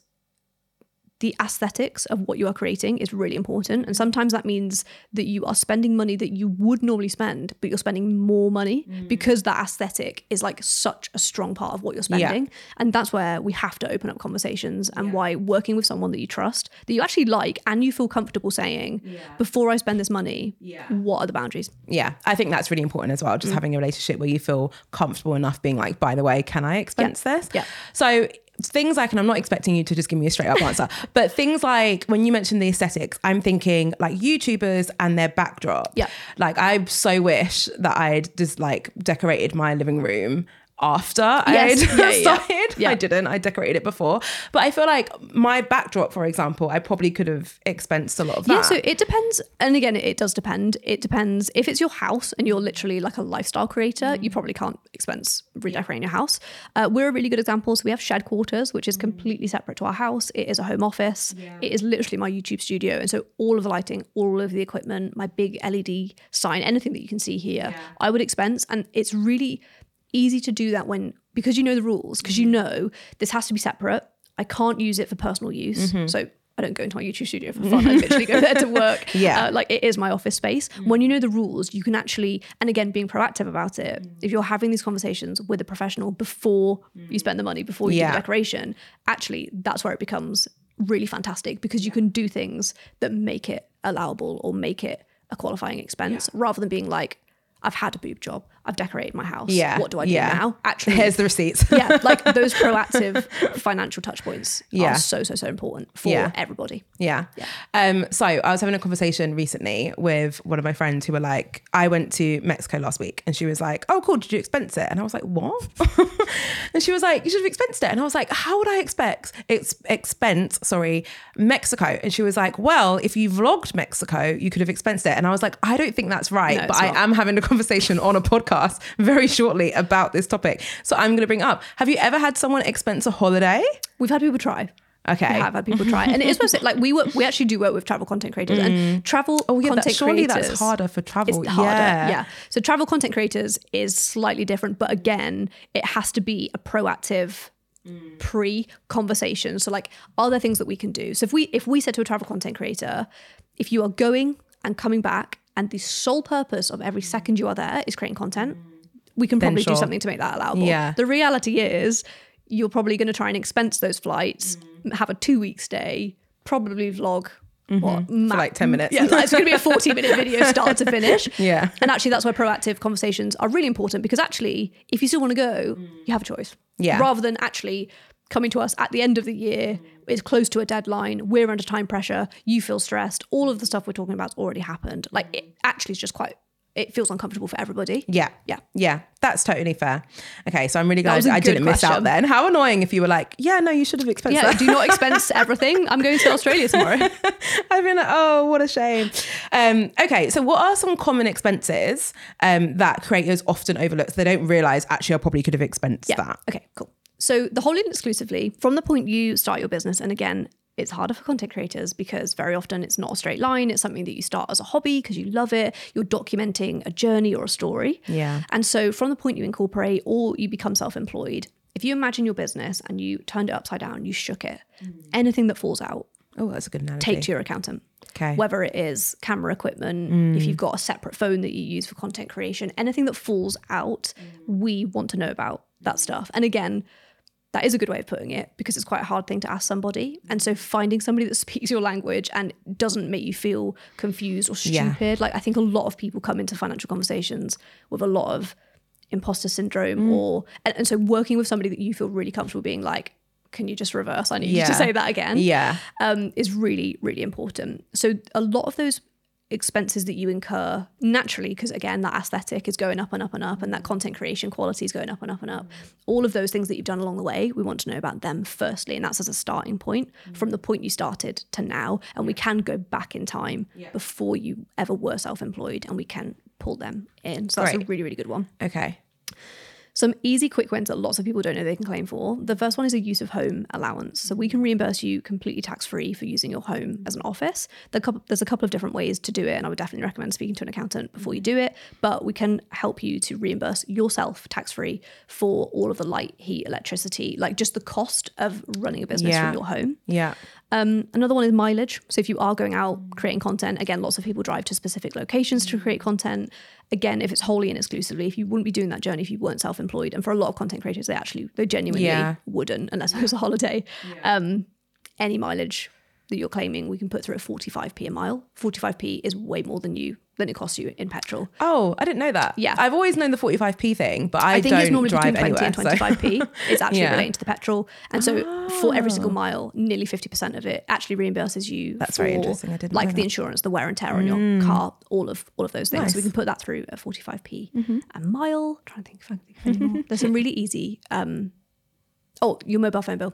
The aesthetics of what you are creating is really important. And sometimes that means that you are spending money that you would normally spend, but you're spending more money Mm. because that aesthetic is like such a strong part of what you're spending. And that's where we have to open up conversations and why working with someone that you trust, that you actually like, and you feel comfortable saying, before I spend this money, what are the boundaries? Yeah, I think that's really important as well. Mm. Just having a relationship where you feel comfortable enough being like, by the way, can I expense this? Yeah. So things like, and I'm not expecting you to just give me a straight up answer, but things like when you mentioned the aesthetics, I'm thinking like YouTubers and their backdrop. Yeah. Like I so wish that I'd just like decorated my living room after I Yes. had Yeah, yeah, yeah. started. Yeah. I didn't. I decorated it before. But I feel like my backdrop, for example, I probably could have expensed a lot of that. Yeah, so it depends. And again, it does depend. It depends. If it's your house and you're literally like a lifestyle creator, you probably can't expense redecorating your house. Uh, we're a really good example. So we have shed quarters, which is completely separate to our house. It is a home office. It is literally my YouTube studio. And so all of the lighting, all of the equipment, my big LED sign, anything that you can see here, I would expense. And it's really easy to do that when because you know the rules because you mm-hmm. know this has to be separate. I can't use it for personal use mm-hmm. so i don't go into my youtube studio for fun. I literally go there to work. Yeah. Uh, like it is my office space. Mm-hmm. When you know the rules you can actually and again being proactive about it mm. if you're having these conversations with a professional before you mm. spend the money before you do the decoration actually that's where it becomes really fantastic because you can do things that make it allowable or make it a qualifying expense rather than being like I've had a boob job. I've decorated my house. yeah. What do I do yeah. now? Actually, here's the receipts. yeah, like those proactive financial touch points Yeah. are so so so important for Yeah. everybody. Yeah. Um, so I was having a conversation recently with one of my friends who were like, I went to Mexico last week and she was like, Oh, cool, did you expense it? And I was like, What? and she was like, You should have expensed it. And I was like, How would I expect ex- expense, sorry, Mexico? And she was like, Well, if you vlogged Mexico, you could have expensed it. And I was like, I don't think that's right. No, but I am having a conversation on a podcast podcast very shortly about this topic. So I'm going to bring up. Have you ever had someone expense a holiday? We've had people try. Okay. We have had people try, and it is mostly like we work. We actually do work with travel content creators and mm. travel Oh yeah, that, content surely creators. that's harder for travel. It's harder, yeah. yeah. So travel content creators is slightly different, but again, it has to be a proactive mm. pre-conversation. So like, are there things that we can do? So if we if we said to a travel content creator, if you are going and coming back, and the sole purpose of every second you are there is creating content, we can probably sure. do something to make that allowable. Yeah. The reality is, you're probably going to try and expense those flights, mm-hmm. have a two week stay, probably vlog. Mm-hmm. What, For like 10 minutes. yeah, like, it's going to be a 40 minute video start to finish. Yeah. And actually, that's why proactive conversations are really important because actually, if you still want to go, mm. you have a choice. Yeah. Rather than actually coming to us at the end of the year, it's close to a deadline, we're under time pressure, you feel stressed, all of the stuff we're talking about has already happened. Like, it actually is just quite, it feels uncomfortable for everybody. Yeah. Yeah. Yeah. That's totally fair. Okay. So I'm really glad I didn't miss out then. How annoying if you were like, yeah, no, you should have expensed Yeah, that. do not expense everything. I'm going to Australia tomorrow. I've been like, oh, what a shame. Um, okay, so what are some common expenses um, that creators often overlook? So they don't realize actually I probably could have expensed that. Okay, cool. So the whole and exclusively, from the point you start your business, and again, it's harder for content creators because very often it's not a straight line. It's something that you start as a hobby because you love it. You're documenting a journey or a story. Yeah. And so from the point you incorporate or you become self-employed, if you imagine your business and you turned it upside down, you shook it, mm. anything that falls out, Oh, that's a good analogy. take to your accountant. Okay. Whether it is camera equipment, if you've mm. got a separate phone that you use for content creation, anything that falls out, mm. we want to know about that stuff. And again, that is a good way of putting it because it's quite a hard thing to ask somebody. And so finding somebody that speaks your language and doesn't make you feel confused or Yeah. stupid. Like I think a lot of people come into financial conversations with a lot of imposter syndrome Mm. or and, and so working with somebody that you feel really comfortable being like, can you just reverse? I need you to say that again Yeah. um, is really, really important. So a lot of those expenses that you incur naturally, because again, that aesthetic is going up and up and up, and that content creation quality is going up and up and up. All of those things that you've done along the way, we want to know about them firstly, and that's as a starting point mm. from the point you started to now. And we can go back in time before you ever were self-employed, and we can pull them in. So that's a really, really good one. Okay. Some easy quick wins that lots of people don't know they can claim for. The first one is a use of home allowance. So we can reimburse you completely tax free for using your home as an office. There's a couple of different ways to do it, and I would definitely recommend speaking to an accountant before you do it. But we can help you to reimburse yourself tax free for all of the light, heat, electricity, like just the cost of running a business Yeah. from your home. Yeah. Um, another one is mileage. So if you are going out creating content, again, lots of people drive to specific locations to create content. Again, if it's wholly and exclusively, if you wouldn't be doing that journey if you weren't self-employed, and for a lot of content creators, they actually they genuinely Yeah. wouldn't unless it was a holiday. Um, any mileage that you're claiming, we can put through at 45p a mile. 45p is way more than you than it costs you in petrol. Oh, I didn't know that. Yeah. I've always known the 45p thing, but I, I think don't it's normally drive between 20 anywhere. and 25p. It's actually Yeah. Oh. relating to the petrol. And so for every single mile, nearly 50% of it actually reimburses you That's for very interesting. I didn't like the that. Mm. insurance, the wear and tear on your car, all of all of those things. So we can put that through at 45p Mm-hmm. a mile. trying to think if I can think of any more. There's some really easy um oh, your mobile phone bill.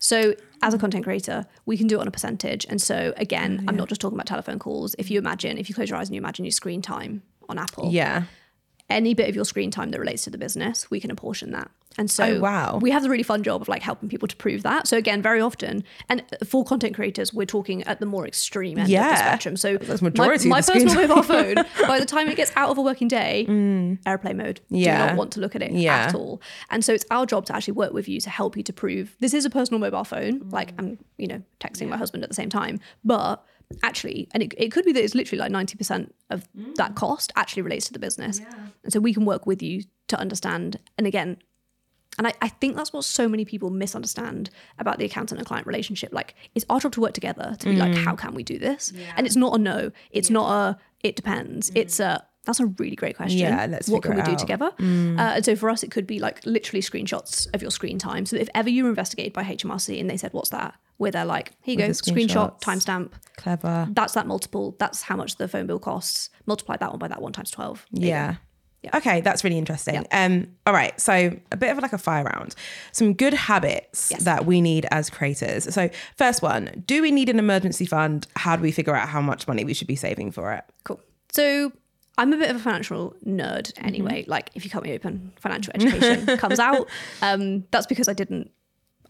So as a content creator, we can do it on a percentage. And so again, Oh, I'm not just talking about telephone calls. If you imagine, if you close your eyes and you imagine your screen time on Apple, Yeah. any bit of your screen time that relates to the business, we can apportion that. And so Oh, wow. we have the really fun job of like helping people to prove that. So again, very often, and for content creators, we're talking at the more extreme end of Yeah. the spectrum. So That's majority my, my personal mobile phone, by the time it gets out of a working day, mm. airplane mode. Do Yeah. not want to look at it Yeah. at all. And so it's our job to actually work with you to help you to prove this is a personal mobile phone. Like I'm, you know, texting my husband at the same time, but actually, and it, it could be that it's literally like 90% of that mm. cost actually relates to the business. And so we can work with you to understand. And again, and I, I think that's what so many people misunderstand about the accountant and client relationship. Like, it's our job to work together to be like, Mm. how can we do this? And it's not a no. It's not a it depends. It's a that's a really great question. Mm. Yeah, let's what figure can we it do out. Mm. together? Uh, and so for us, it could be like literally screenshots of your screen time. So if ever you were investigated by HMRC and they said, "What's that?" Where they're like, "Here you With the screenshot, timestamp." Clever. That's that multiple. That's how much the phone bill costs. Multiply that one by that one times twelve. There go. Yeah. Yeah. Okay, that's really interesting. Um, all right, so a bit of like a fire round. Some good habits Yes. that we need as creators. So, first one, do we need an emergency fund? How do we figure out how much money we should be saving for it? Cool. So I'm a bit of a financial nerd anyway. Like if you cut me open, financial education comes out. Um, that's because I didn't.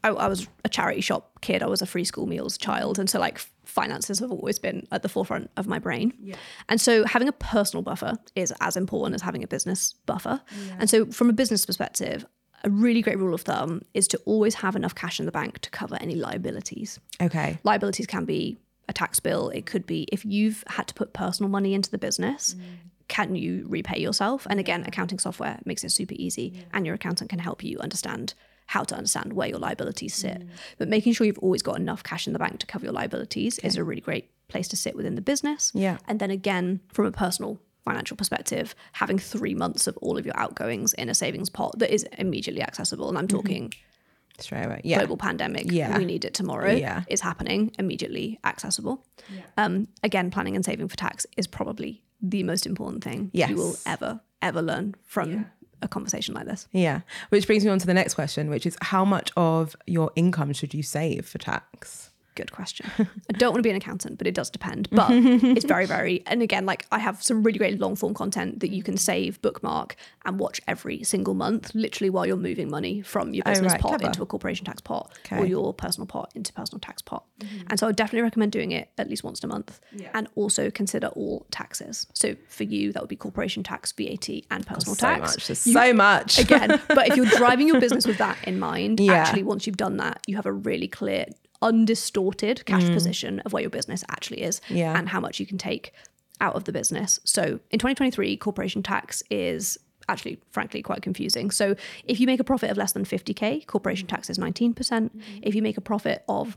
I, I was a charity shop kid. I was a free school meals child, and so like finances have always been at the forefront of my brain. Yeah. And so having a personal buffer is as important as having a business buffer. Yeah. And so from a business perspective, a really great rule of thumb is to always have enough cash in the bank to cover any liabilities. Okay. Liabilities can be a tax bill. It could be if you've had to put personal money into the business, mm. can you repay yourself? And again, accounting software makes it super easy, yeah. and your accountant can help you understand how to understand where your liabilities sit. Mm. But making sure you've always got enough cash in the bank to cover your liabilities okay. is a really great place to sit within the business. Yeah. And then again, from a personal financial perspective, having three months of all of your outgoings in a savings pot that is immediately accessible. And I'm mm-hmm. talking mm-hmm. straight away. Yeah. Global pandemic. Yeah. We need it tomorrow. Yeah. Is happening immediately accessible. Yeah. Um, again, planning and saving for tax is probably the most important thing yes. you will ever, ever learn from yeah. A conversation like this. Yeah. Which brings me on to the next question, which is how much of your income should you save for tax? Good question. I don't want to be an accountant, but it does depend. But it's very, very, and again, like I have some really great long form content that you can save, bookmark, and watch every single month, literally while you're moving money from your oh, business oh, right. pot Clever. into a corporation tax pot okay. or your personal pot into personal tax pot. Mm-hmm. And so I definitely recommend doing it at least once a month yeah. and also consider all taxes. So for you, that would be corporation tax, VAT, and personal so tax. Much. There's you, so much. again, but if you're driving your business with that in mind, yeah. actually, once you've done that, you have a really clear undistorted cash mm. position of where your business actually is yeah. and how much you can take out of the business. So in 2023, corporation tax is actually frankly quite confusing. So if you make a profit of less than 50k, corporation tax is 19%. Mm-hmm. If you make a profit of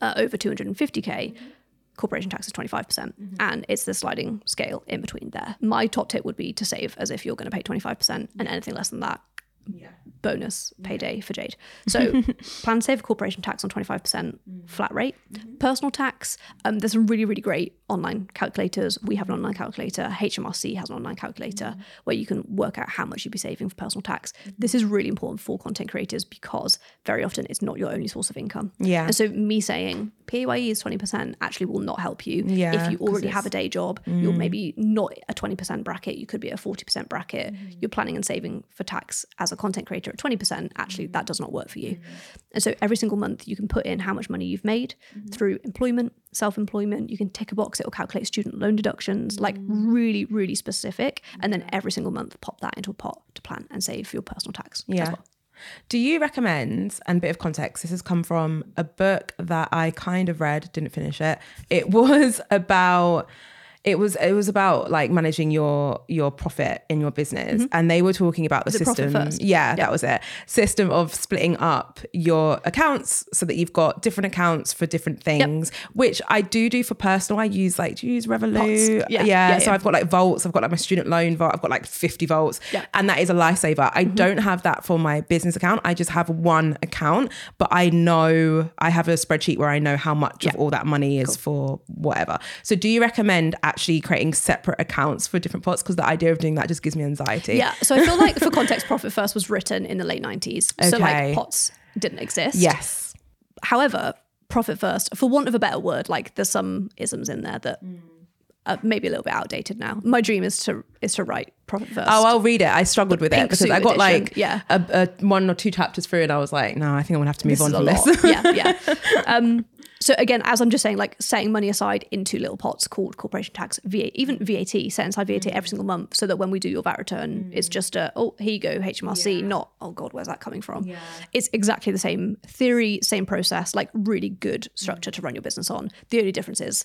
uh, over 250k, mm-hmm. corporation tax is 25%. percent mm hmm And it's the sliding scale in between there. My top tip would be to save as if you're going to pay 25%, and anything less than that, yeah. bonus payday for Jade. So plan to save corporation tax on 25% mm. flat rate. Mm-hmm. Personal tax, um, there's some really, really great online calculators. We have an online calculator. HMRC has an online calculator mm-hmm. where you can work out how much you'd be saving for personal tax. Mm-hmm. This is really important for content creators because very often it's not your only source of income. Yeah. And so me saying PAYE is 20% actually will not help you. Yeah, if you already have a day job, mm. you're maybe not a 20% bracket, you could be a 40% bracket. Mm. You're planning and saving for tax as a content creator at 20%, actually that does not work for you. Mm-hmm. And so every single month you can put in how much money you've made mm-hmm. through employment, self-employment, you can tick a box, it'll calculate student loan deductions, like mm-hmm. really, really specific. And then every single month pop that into a pot to plan and save for your personal tax. Yeah. Well. Do you recommend, and bit of context, this has come from a book that I kind of read, didn't finish it. It was about it was it was about like managing your your profit in your business. Mm-hmm. and they were talking about the system yeah, that was it. System of splitting up your accounts so that you've got different accounts for different things yep. which i do do for personal. I use like do you use revolut? Yeah. Yeah. yeah. so i've got like vaults. I've got like my student loan vault. I've got like 50 vaults. And that is a lifesaver. I mm-hmm. don't have that for my business account. I just have one account but i know i have a spreadsheet where i know how much of all that money is cool. for whatever. So do you recommend actually creating separate accounts for different pots because the idea of doing that just gives me anxiety. Yeah. So I feel like for context, Profit First was written in the late 90s. Okay. So like pots didn't exist. Yes. However, Profit First, for want of a better word, like there's some isms in there that mm. are maybe a little bit outdated now. My dream is to is to write Profit First. Oh, I'll read it. I struggled the with it because I got edition. like yeah. A, a, one or two chapters through and I was like, no, I think I'm gonna have to move this on from this. yeah, yeah. Um, so again, as I'm just saying, like setting money aside into little pots called corporation tax, VAT, even VAT, set aside VAT mm. every single month, so that when we do your VAT return, mm. it's just a oh here you go HMRC, yeah. not oh god where's that coming from? Yeah. It's exactly the same theory, same process, like really good structure mm. to run your business on. The only difference is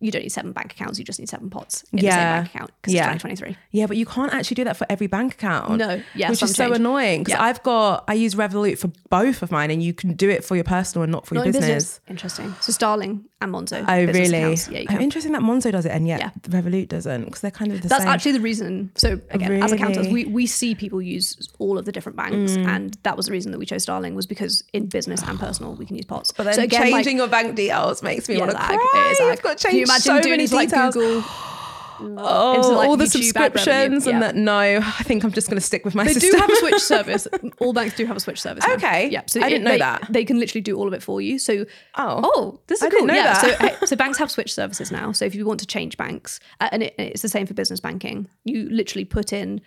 you don't need seven bank accounts. You just need seven pots in yeah. the same bank account because yeah. it's 2023. Yeah, but you can't actually do that for every bank account. No, yeah, which is so annoying because yeah. I've got I use Revolut for both of mine, and you can do it for your personal and not for not your business. business. Interesting. So Starling and Monzo. Oh, really? Accounts. Yeah, oh, interesting that Monzo does it and yet yeah. Revolut doesn't because they're kind of the same. That's same. actually the reason. So again, really? as accountants, we we see people use all of the different banks, mm. and that was the reason that we chose Starling was because in business and personal we can use pots. But then so again, changing like, your bank details makes me want to cry. It is, like, I've got to change so many like Google. Oh, like, all the YouTube subscriptions and that. No, I think I'm just going to stick with my They system. do have a switch service. All banks do have a switch service. now. Okay. Yeah. So I didn't know they, that. They can literally do all of it for you. So Oh. oh, this is I cool. didn't know yeah. that. So so banks have switch services now. So if you want to change banks, uh, and it, it's the same for business banking, you literally put in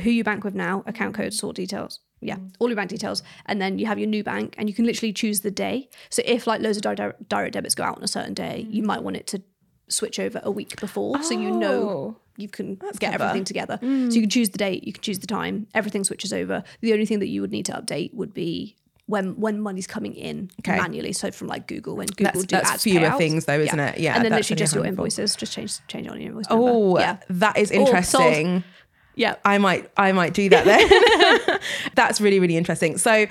who you bank with now, account code, sort details. Yeah, all your bank details, and then you have your new bank, and you can literally choose the day. So if like loads of di- direct debits go out on a certain day, you might want it to switch over a week before, so you know Oh. you can get clever. everything together. So mm. you can choose the date, you can choose the time, everything switches over. The only thing that you would need to update would be when when money's coming in Okay. manually. So from like Google, when Google That's- do that's ads fewer payouts. things though, isn't it? Yeah, and then literally just your invoices, just change change on your invoice. Oh, number. yeah, that is Oh, interesting. yeah. I might I might do that then. That's really really interesting. So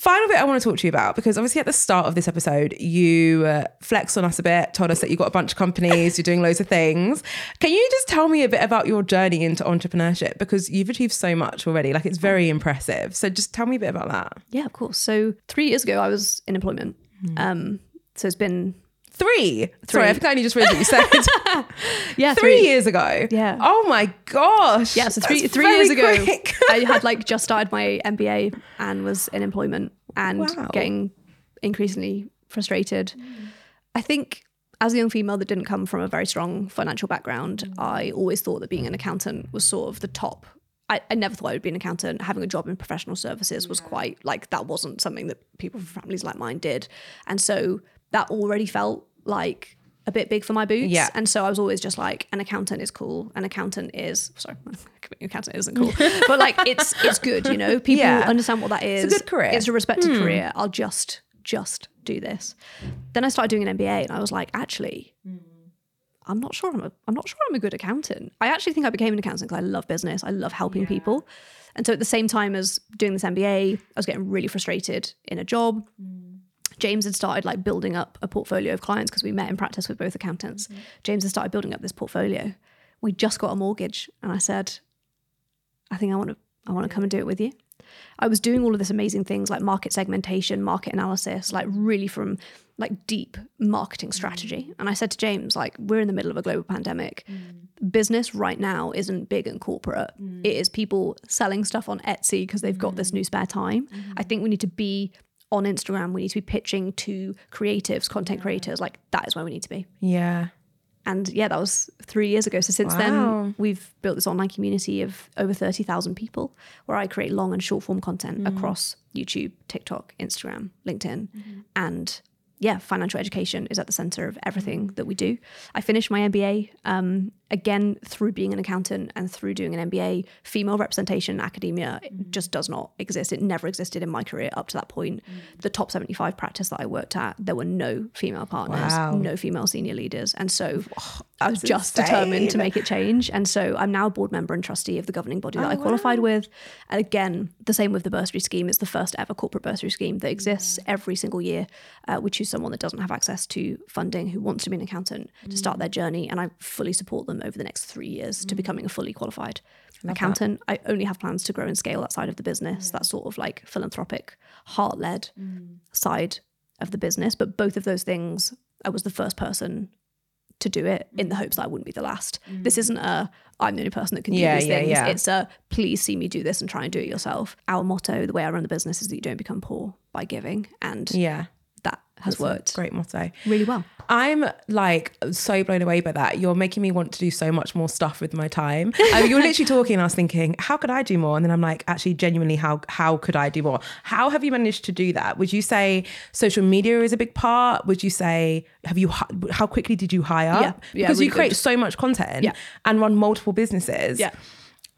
final bit I want to talk to you about because obviously at the start of this episode you uh, flexed on us a bit, told us that you got a bunch of companies, you're doing loads of things. Can you just tell me a bit about your journey into entrepreneurship because you've achieved so much already. Like it's very impressive. So just tell me a bit about that. Yeah, of course. So three years ago, I was in employment. Hmm. Um, so it's been Three. Sorry, I think I only just read what you said. yeah three years ago. Yeah. Oh my gosh. Yeah, so three three years ago. I had like just started my MBA and was in employment and Wow. getting increasingly frustrated. I think as a young female that didn't come from a very strong financial background, I always thought that being an accountant was sort of the top. I, I never thought I would be an accountant. Having a job in professional services was quite like that wasn't something that people from families like mine did. And so that already felt like a bit big for my boots. Yeah. And so I was always just like, an accountant is cool. An accountant is sorry, accountant isn't cool, but like it's it's good. You know, people Yeah. understand what that is. It's a good career. Hmm. It's a respected career. I'll just just do this. Then I started doing an MBA, and I was like, actually. I'm not sure I'm a I'm not sure I'm a good accountant. I actually think I became an accountant because I love business. I love helping people. And so at the same time as doing this MBA, I was getting really frustrated in a job. James had started like building up a portfolio of clients because we met in practice with both accountants. Mm-hmm. James had started building up this portfolio. We just got a mortgage, and I said, "I think I want to. I want to come and do it with you." I was doing all of this amazing things like market segmentation, market analysis, like really from like deep marketing strategy. Mm-hmm. And I said to James, like, we're in the middle of a global pandemic. Mm-hmm. Business right now isn't big and corporate. Mm. It is people selling stuff on Etsy because they've got this mm. new spare time. I think we need to be on Instagram. We need to be pitching to creatives, content creators. Like that is where we need to be. Yeah. And yeah, that was three years ago. So since Wow. then, we've built this online community of over 30,000 people where I create long and short form content mm. across YouTube, TikTok, Instagram, LinkedIn. Mm-hmm. And yeah, financial education is at the center of everything mm. that we do. I finished my MBA um, again through being an accountant and through doing an MBA. Female representation in academia just does not exist. It never existed in my career up to that point. The top 75 practice that I worked at, there were no female partners, Wow. no female senior leaders. And so I was just determined to make it change. And so I'm now a board member and trustee of the governing body that Oh, I qualified with. And again, the same with the bursary scheme. It's the first ever corporate bursary scheme that exists every single year. Uh, we choose someone that doesn't have access to funding who wants to be an accountant to start their journey. And I fully support them over the next three years to mm. becoming a fully qualified accountant. I only have plans to grow and scale that side of the business, mm. that sort of like philanthropic, heart led mm. side of the business. But both of those things, I was the first person to do it in the hopes that I wouldn't be the last. This isn't a I'm the only person that can do Yeah, these yeah, things. yeah. It's a please see me do this and try and do it yourself. Our motto, the way I run the business, is that you don't become poor by giving, and Yeah. Has worked Great motto. really well. I'm like so blown away by that. You're making me want to do so much more stuff with my time. Um, I mean, you were literally talking, and I was thinking, how could I do more? And then I'm like, actually, genuinely, how how could I do more? How have you managed to do that? Would you say social media is a big part? Would you say have you how quickly did you hire? Yeah, yeah, because you create good. so much content Yeah. and run multiple businesses. Yeah.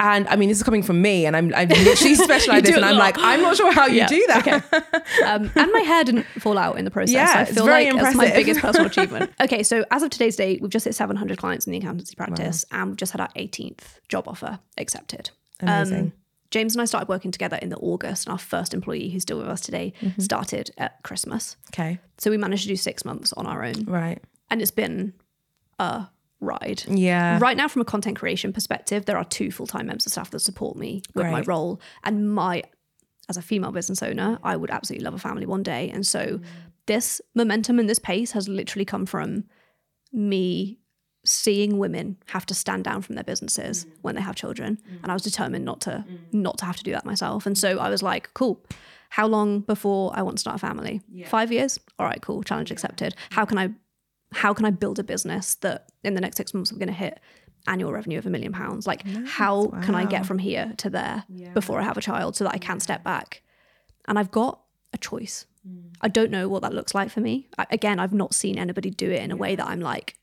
And I mean, this is coming from me, and I'm, I'm literally specialized this, and I'm like, I'm not sure how you Yeah, do that. um, and my hair didn't fall out in the process. Yeah, I it's feel very like that's my biggest personal achievement. Okay, so as of today's date, we've just hit 700 clients in the accountancy practice, and we've just had our 18th job offer accepted. Amazing. Um, James and I started working together in the August, and our first employee, who's still with us today, Mm-hmm. started at Christmas. Okay, So we managed to do six months on our own, right. and it's been a ride. Yeah. Right now, from a content creation perspective, there are two full time members of staff that support me with my role. And my, as a female business owner, I would absolutely love a family one day. And so Mm. this momentum and this pace has literally come from me seeing women have to stand down from their businesses when they have children. And i was determined not to not to have to do that myself. And so i was like cool. How long before i want to start a family? Five years? All right cool. Challenge accepted. How can i how can i build a business that in the next six months i'm going to hit annual revenue of a million pounds like how can i get from here to there before i have a child so that i can step back and i've got a choice mm. i don't know what that looks like for me I, again i've not seen anybody do it in a way that i'm like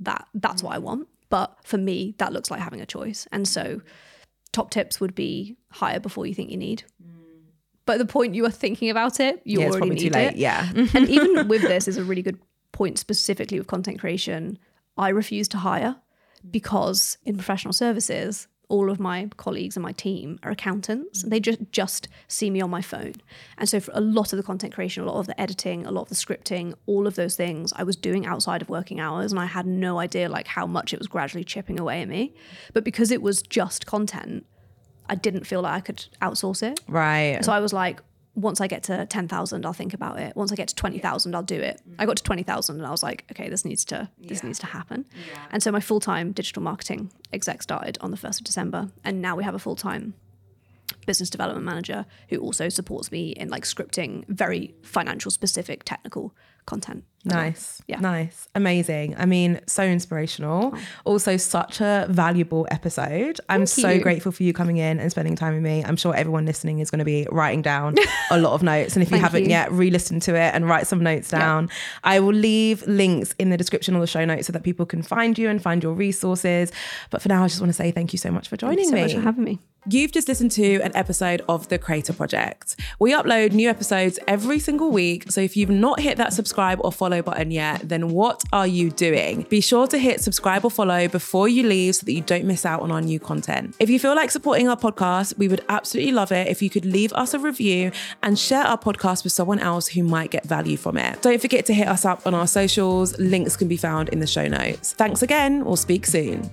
that that's what I mm. want. But for me, that looks like having a choice. And so mm. top tips would be hire before you think you need. But the point you are thinking about it, you Yeah, already probably need too late. it. Yeah. and even with this is a really good point specifically with content creation. I refuse to hire because in professional services, all of my colleagues and my team are accountants. They just just see me on my phone. And so for a lot of the content creation, a lot of the editing, a lot of the scripting, all of those things I was doing outside of working hours and I had no idea like how much it was gradually chipping away at me. But because it was just content, I didn't feel like I could outsource it. Right. So I was like, once I get to 10,000, I'll think about it. Once I get to 20,000, I'll do it. I got to 20,000 and I was like, okay, this needs to, this needs to happen. And so my full-time digital marketing exec started on the 1st of December. And now we have a full-time business development manager who also supports me in like scripting very financial specific technical content. Nice. Yeah. Nice. Amazing. I mean, so inspirational. Oh. Also, such a valuable episode. I'm so grateful for you coming in and spending time with me. I'm sure everyone listening is going to be writing down a lot of notes. And if you haven't you. yet, re listen to it and write some notes down. I will leave links in the description or the show notes so that people can find you and find your resources. But for now, I just want to say thank you so much for joining so me. much for having me. You've just listened to an episode of The Creator Project. We upload new episodes every single week. So if you've not hit that subscribe or follow button yet, then what are you doing? Be sure to hit subscribe or follow before you leave so that you don't miss out on our new content. If you feel like supporting our podcast, we would absolutely love it if you could leave us a review and share our podcast with someone else who might get value from it. Don't forget to hit us up on our socials. Links can be found in the show notes. Thanks again. We'll speak soon.